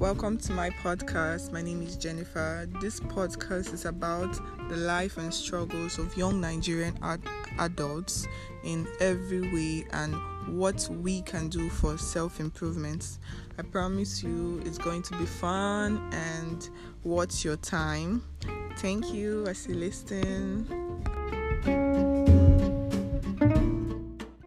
welcome to my podcast. My name is Jennifer. This podcast is about the life and struggles of young Nigerian ad- adults in every way and what we can do for self improvement. I promise you it's going to be fun and what's your time. Thank you as you listen.